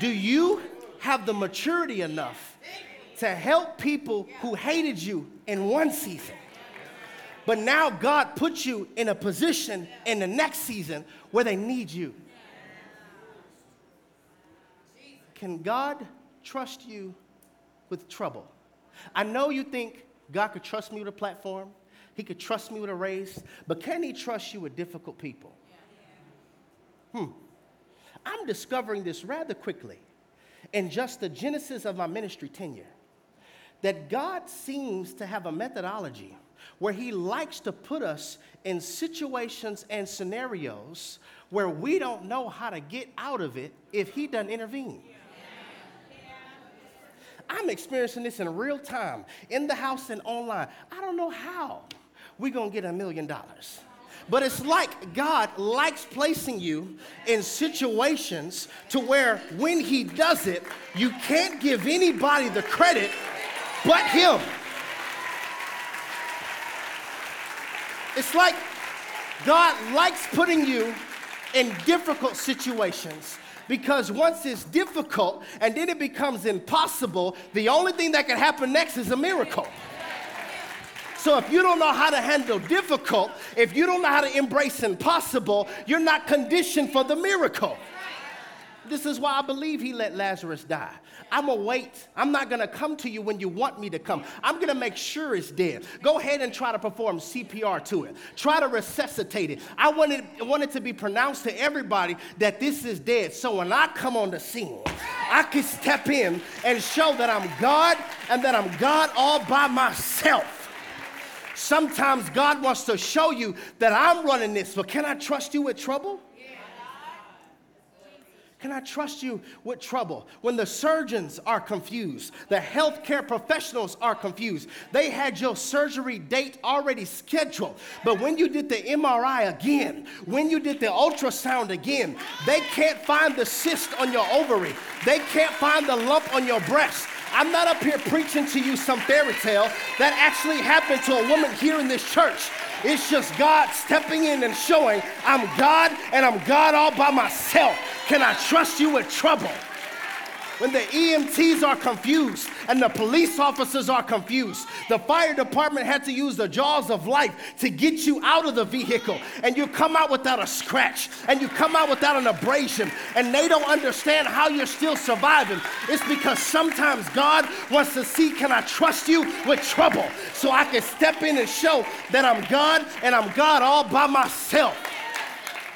A: Do you have the maturity enough to help people who hated you in one season? But now God puts you in a position in the next season where they need you. Can God trust you with trouble? I know you think God could trust me with a platform, He could trust me with a race, but can He trust you with difficult people? Hmm. I'm discovering this rather quickly in just the genesis of my ministry tenure that God seems to have a methodology where He likes to put us in situations and scenarios where we don't know how to get out of it if He doesn't intervene. I'm experiencing this in real time, in the house and online. I don't know how we're gonna get a million dollars. But it's like God likes placing you in situations to where when He does it, you can't give anybody the credit but Him. It's like God likes putting you in difficult situations because once it's difficult and then it becomes impossible, the only thing that can happen next is a miracle. So if you don't know how to handle difficult, if you don't know how to embrace impossible, you're not conditioned for the miracle. This is why I believe he let Lazarus die. I'm gonna wait. I'm not gonna come to you when you want me to come. I'm gonna make sure it's dead. Go ahead and try to perform CPR to it. Try to resuscitate it. I wanted, want it to be pronounced to everybody that this is dead. So when I come on the scene, I can step in and show that I'm God and that I'm God all by myself. Sometimes God wants to show you that I'm running this, but can I trust you with trouble? Can I trust you with trouble? When the surgeons are confused, the healthcare professionals are confused. They had your surgery date already scheduled, but when you did the MRI again, when you did the ultrasound again, they can't find the cyst on your ovary. They can't find the lump on your breast. I'm not up here preaching to you some fairy tale that actually happened to a woman here in this church. It's just God stepping in and showing I'm God and I'm God all by myself. Can I trust you with trouble? When the EMTs are confused and the police officers are confused. The fire department had to use the jaws of life to get you out of the vehicle, and you come out without a scratch, and you come out without an abrasion, and they don't understand how you're still surviving. It's because sometimes God wants to see can I trust you with trouble so I can step in and show that I'm God and I'm God all by myself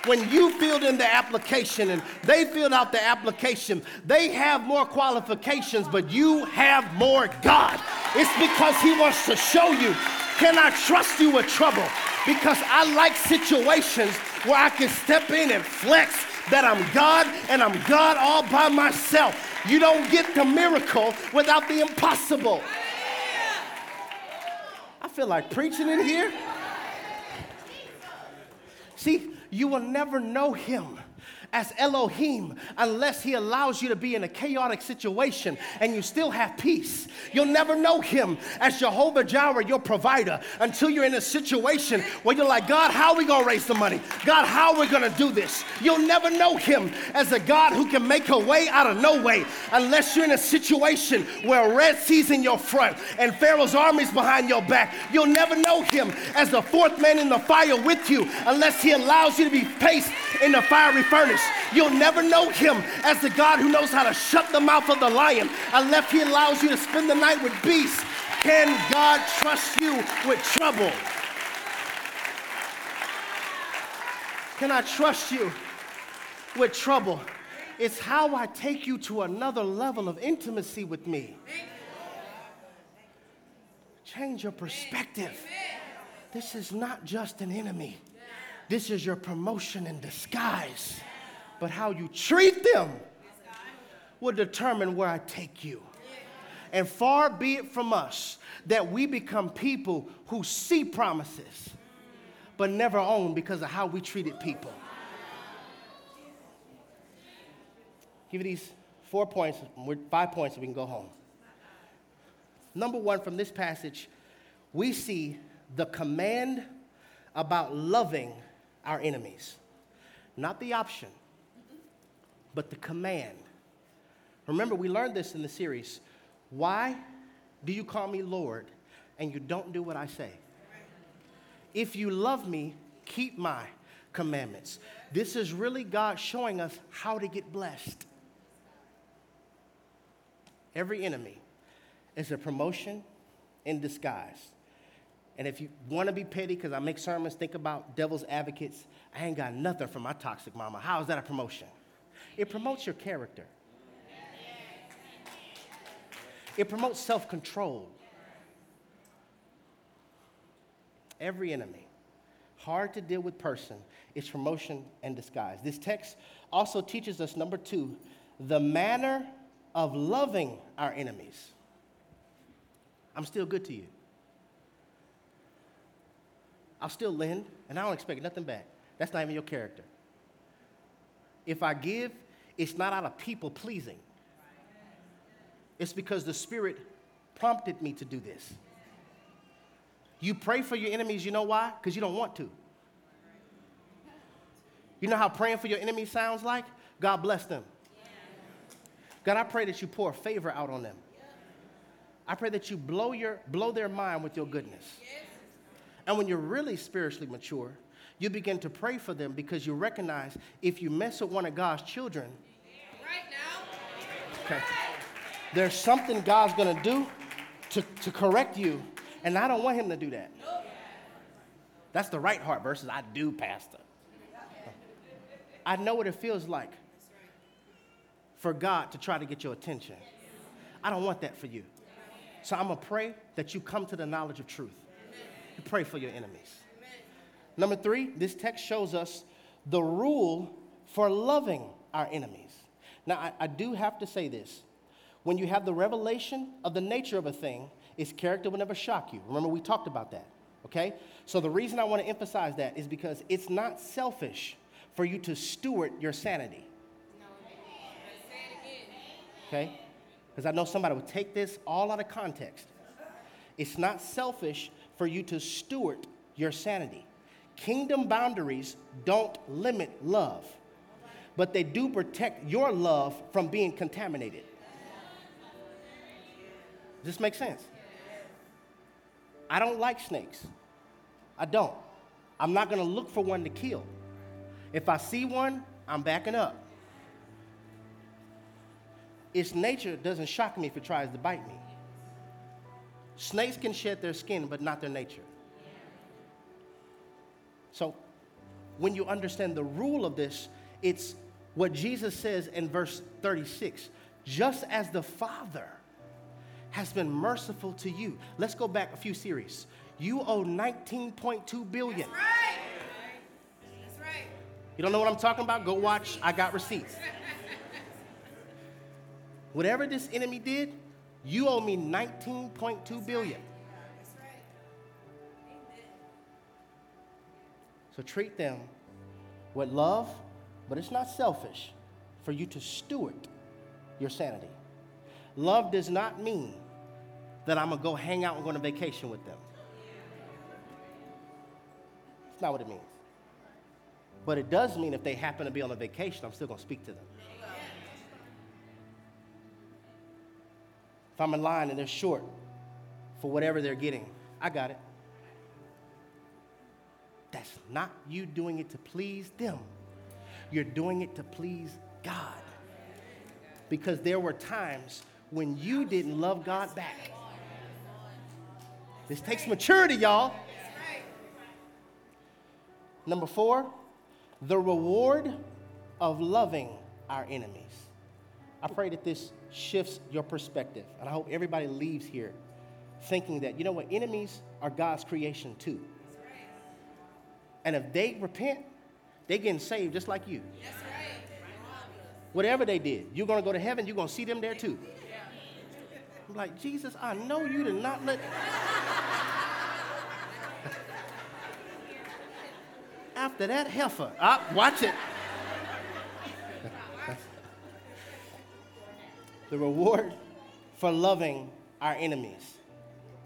A: when you filled in the application and they filled out the application, they have more qualifications, but you have more God. It's because He wants to show you can I trust you with trouble? Because I like situations where I can step in and flex that I'm God and I'm God all by myself. You don't get the miracle without the impossible. I feel like preaching in here. See, you will never know him as Elohim unless He allows you to be in a chaotic situation and you still have peace. You'll never know Him as Jehovah Jireh, your provider, until you're in a situation where you're like, God, how are we gonna raise the money? God, how are we gonna do this? You'll never know Him as a God who can make a way out of no way unless you're in a situation where Red Sea's in your front and Pharaoh's armies behind your back. You'll never know Him as the fourth man in the fire with you unless He allows you to be placed in the fiery furnace. You'll never know him as the God who knows how to shut the mouth of the lion unless he allows you to spend the night with beasts. Can God trust you with trouble? Can I trust you with trouble? It's how I take you to another level of intimacy with me. Change your perspective. This is not just an enemy, this is your promotion in disguise but how you treat them will determine where I take you. And far be it from us that we become people who see promises but never own because of how we treated people. Give you these four points, five points, so we can go home. Number one, from this passage, we see the command about loving our enemies, not the option but the command. Remember, we learned this in the series. Why do you call me Lord and you don't do what I say? If you love me, keep my commandments. This is really God showing us how to get blessed. Every enemy is a promotion in disguise. And if you want to be petty, because I make sermons, think about devil's advocates. I ain't got nothing from my toxic mama. How is that a promotion? It promotes your character. It promotes self control. every enemy. Hard to deal with person is promotion and disguise. This text also teaches us, number two, the manner of loving our enemies. I'm still good to you. I'll still lend, and I don't expect nothing back. That's not even your character. If I give, it's not out of people pleasing, it's because the Spirit prompted me to do this. You pray for your enemies, you know why? Because you don't want to. You know how praying for your enemies sounds like? God bless them. God, I pray that you pour favor out on them. I pray that you blow, your, blow their mind with your goodness. And when you're really spiritually mature, you begin to pray for them because you recognize if you mess with one of God's children, right now, okay, there's something God's gonna do to, to correct you, and I don't want him to do that. That's the right heart versus I do, Pastor. I know what it feels like for God to try to get your attention. I don't want that for you. So I'm gonna pray that you come to the knowledge of truth. You pray for your enemies. Number three, this text shows us the rule for loving our enemies. Now, I, I do have to say this. When you have the revelation of the nature of a thing, its character will never shock you. Remember, we talked about that, okay? So, the reason I want to emphasize that is because it's not selfish for you to steward your sanity. Okay? Because I know somebody would take this all out of context. It's not selfish for you to steward your sanity. Kingdom boundaries don't limit love, but they do protect your love from being contaminated. Does this make sense? I don't like snakes. I don't. I'm not going to look for one to kill. If I see one, I'm backing up. Its nature doesn't shock me if it tries to bite me. Snakes can shed their skin, but not their nature. So, when you understand the rule of this, it's what Jesus says in verse 36 just as the Father has been merciful to you. Let's go back a few series. You owe 19.2 billion. That's right. That's right. You don't know what I'm talking about? Go watch I Got Receipts. Whatever this enemy did, you owe me 19.2 billion. So treat them with love, but it's not selfish for you to steward your sanity. Love does not mean that I'm gonna go hang out and go on a vacation with them. It's not what it means. But it does mean if they happen to be on a vacation, I'm still gonna speak to them. If I'm in line and they're short for whatever they're getting, I got it. Not you doing it to please them. You're doing it to please God. Because there were times when you didn't love God back. This takes maturity, y'all. Number four, the reward of loving our enemies. I pray that this shifts your perspective. And I hope everybody leaves here thinking that, you know what, enemies are God's creation too. And if they repent, they getting saved just like you. Whatever they did, you're going to go to heaven, you're going to see them there too. I'm like, Jesus, I know you did not let. After that heifer, ah, watch it. The reward for loving our enemies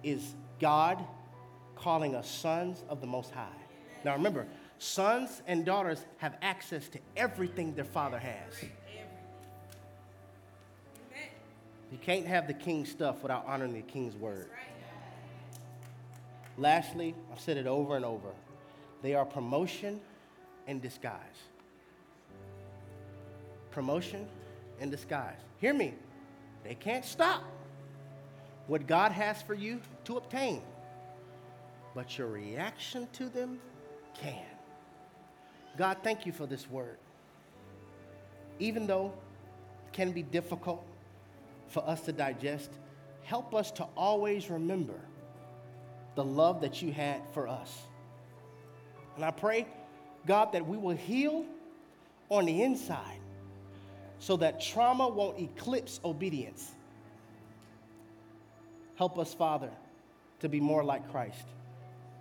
A: is God calling us sons of the Most High. Now remember, sons and daughters have access to everything their father has. You can't have the king's stuff without honoring the king's word. Lastly, I've said it over and over they are promotion in disguise. Promotion in disguise. Hear me. They can't stop what God has for you to obtain, but your reaction to them can. God, thank you for this word. Even though it can be difficult for us to digest, help us to always remember the love that you had for us. And I pray, God, that we will heal on the inside so that trauma won't eclipse obedience. Help us, Father, to be more like Christ.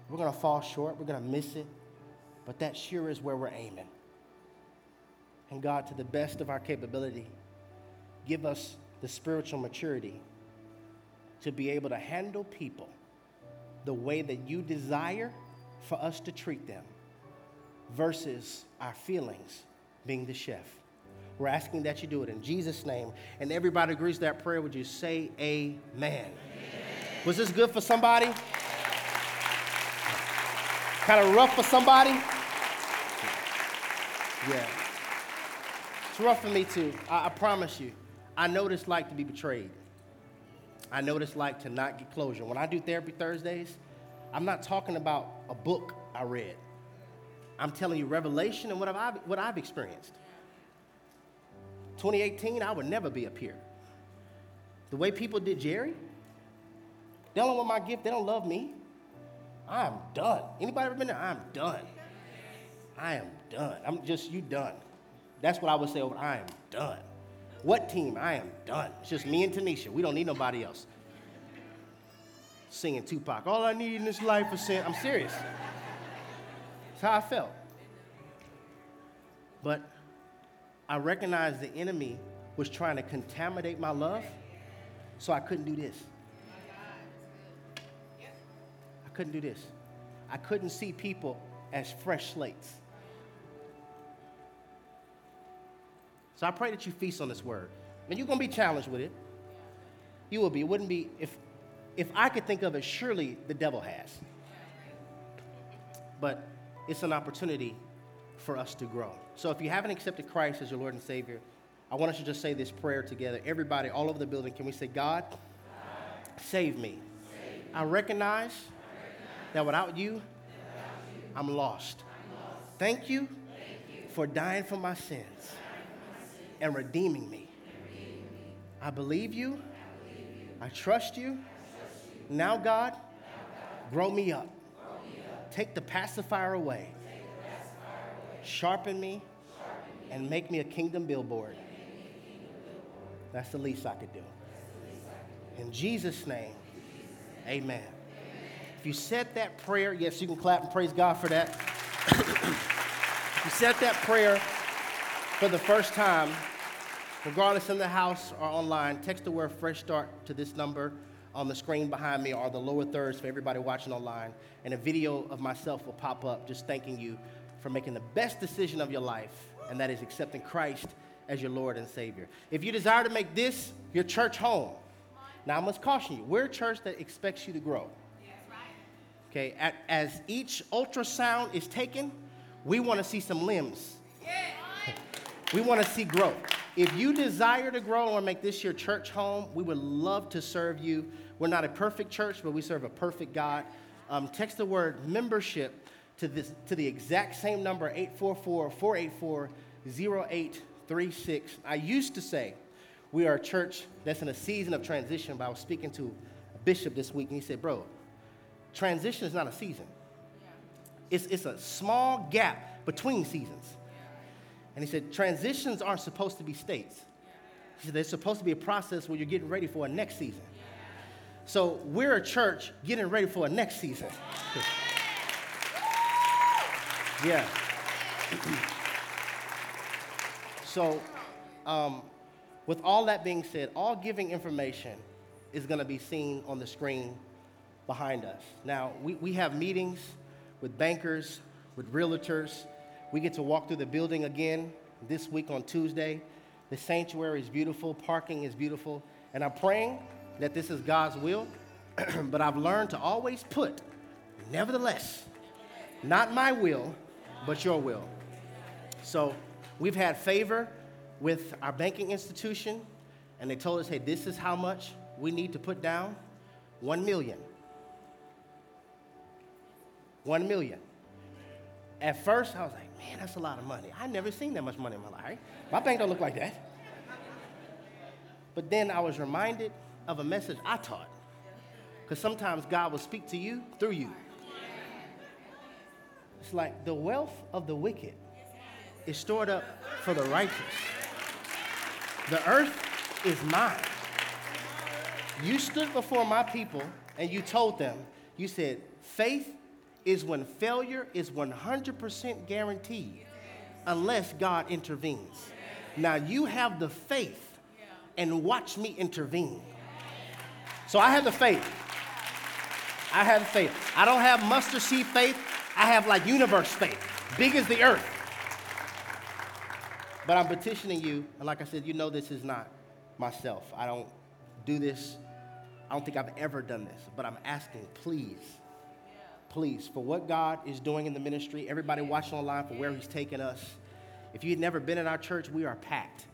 A: We're going to fall short, we're going to miss it, but that sure is where we're aiming. And God, to the best of our capability, give us the spiritual maturity to be able to handle people the way that you desire for us to treat them versus our feelings being the chef. We're asking that you do it in Jesus' name. And everybody agrees that prayer. Would you say amen? amen. Was this good for somebody? Kind of rough for somebody? Yeah. It's rough for me too. I, I promise you. I know what it's like to be betrayed. I know what it's like to not get closure. When I do therapy Thursdays, I'm not talking about a book I read. I'm telling you revelation and what I've, what I've experienced. 2018, I would never be up here. The way people did Jerry, they don't want my gift, they don't love me. I am done. Anybody ever been there? I'm done. I am done. I'm just, you done. That's what I would say over, I am done. What team? I am done. It's just me and Tanisha. We don't need nobody else. Singing Tupac. All I need in this life is sin. I'm serious. That's how I felt. But I recognized the enemy was trying to contaminate my love, so I couldn't do this. Couldn't do this. I couldn't see people as fresh slates. So I pray that you feast on this word. And you're going to be challenged with it. You will be. It wouldn't be, if, if I could think of it, surely the devil has. But it's an opportunity for us to grow. So if you haven't accepted Christ as your Lord and Savior, I want us to just say this prayer together. Everybody, all over the building, can we say, God, save, me. I recognize that without you, I'm, lost. Thank you for dying for my sins and redeeming me. I believe you. I trust you. Now, God, grow me up. Take the pacifier away. Sharpen me and make me a kingdom billboard. That's the least I could do. In Jesus' name, amen. If you said that prayer, yes, you can clap and praise God for that. if you said that prayer for the first time, Regardless in the house or online, text the word fresh start to this number on the screen behind me or the lower thirds for everybody watching online. And a video of myself will pop up just thanking you for making the best decision of your life, and that is accepting Christ as your Lord and Savior. If you desire to make this your church home, now I must caution you, we're a church that expects you to grow. Okay, as each ultrasound is taken, we want to see some limbs. We want to see growth. If you desire to grow and make this your church home, we would love to serve you. We're not a perfect church, but we serve a perfect God. Um, text the word membership to, this, to the exact same number, 844 484 0836. I used to say we are a church that's in a season of transition, but I was speaking to a bishop this week, and he said, Bro, transition is not a season, it's, it's a small gap between seasons. And he said, transitions aren't supposed to be states. He said, there's supposed to be a process where you're getting ready for a next season. So we're a church getting ready for a next season. yeah. so, um, with all that being said, all giving information is going to be seen on the screen behind us. Now, we, we have meetings with bankers, with realtors, we get to walk through the building again this week on Tuesday. The sanctuary is beautiful, parking is beautiful, and I'm praying that this is God's will. but I've learned to always put, nevertheless, not my will, but your will. So we've had favor with our banking institution, and they told us, hey, this is how much we need to put down one million. One million. At first, I was like, man, that's a lot of money. I never seen that much money in my life. My bank don't look like that. But then I was reminded of a message I taught. Because sometimes God will speak to you through you. It's like the wealth of the wicked is stored up for the righteous. The earth is mine. You stood before my people and you told them, you said, faith is when failure is 100% guaranteed unless God intervenes. Now you have the faith and watch me intervene. So I have the faith. I have the faith. I don't have mustard seed faith. I have like universe faith, big as the earth. But I'm petitioning you, and like I said, you know this is not myself. I don't do this. I don't think I've ever done this, but I'm asking, please, please, for what God is doing in the ministry, everybody watching online for where He's taking us. If you've never been in our church, we are packed.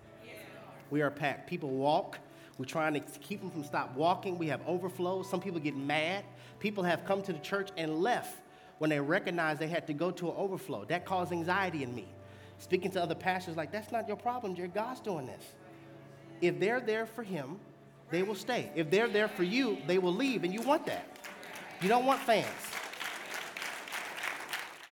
A: We are packed. People walk. We're trying to keep them from stop walking. We have overflow. Some people get mad. People have come to the church and left when they recognized they had to go to an overflow. That caused anxiety in me. Speaking to other pastors, like, that's not your problem, Jerry. God's doing this. If they're there for Him, they will stay. If they're there for you, they will leave, and you want that. You don't want fans.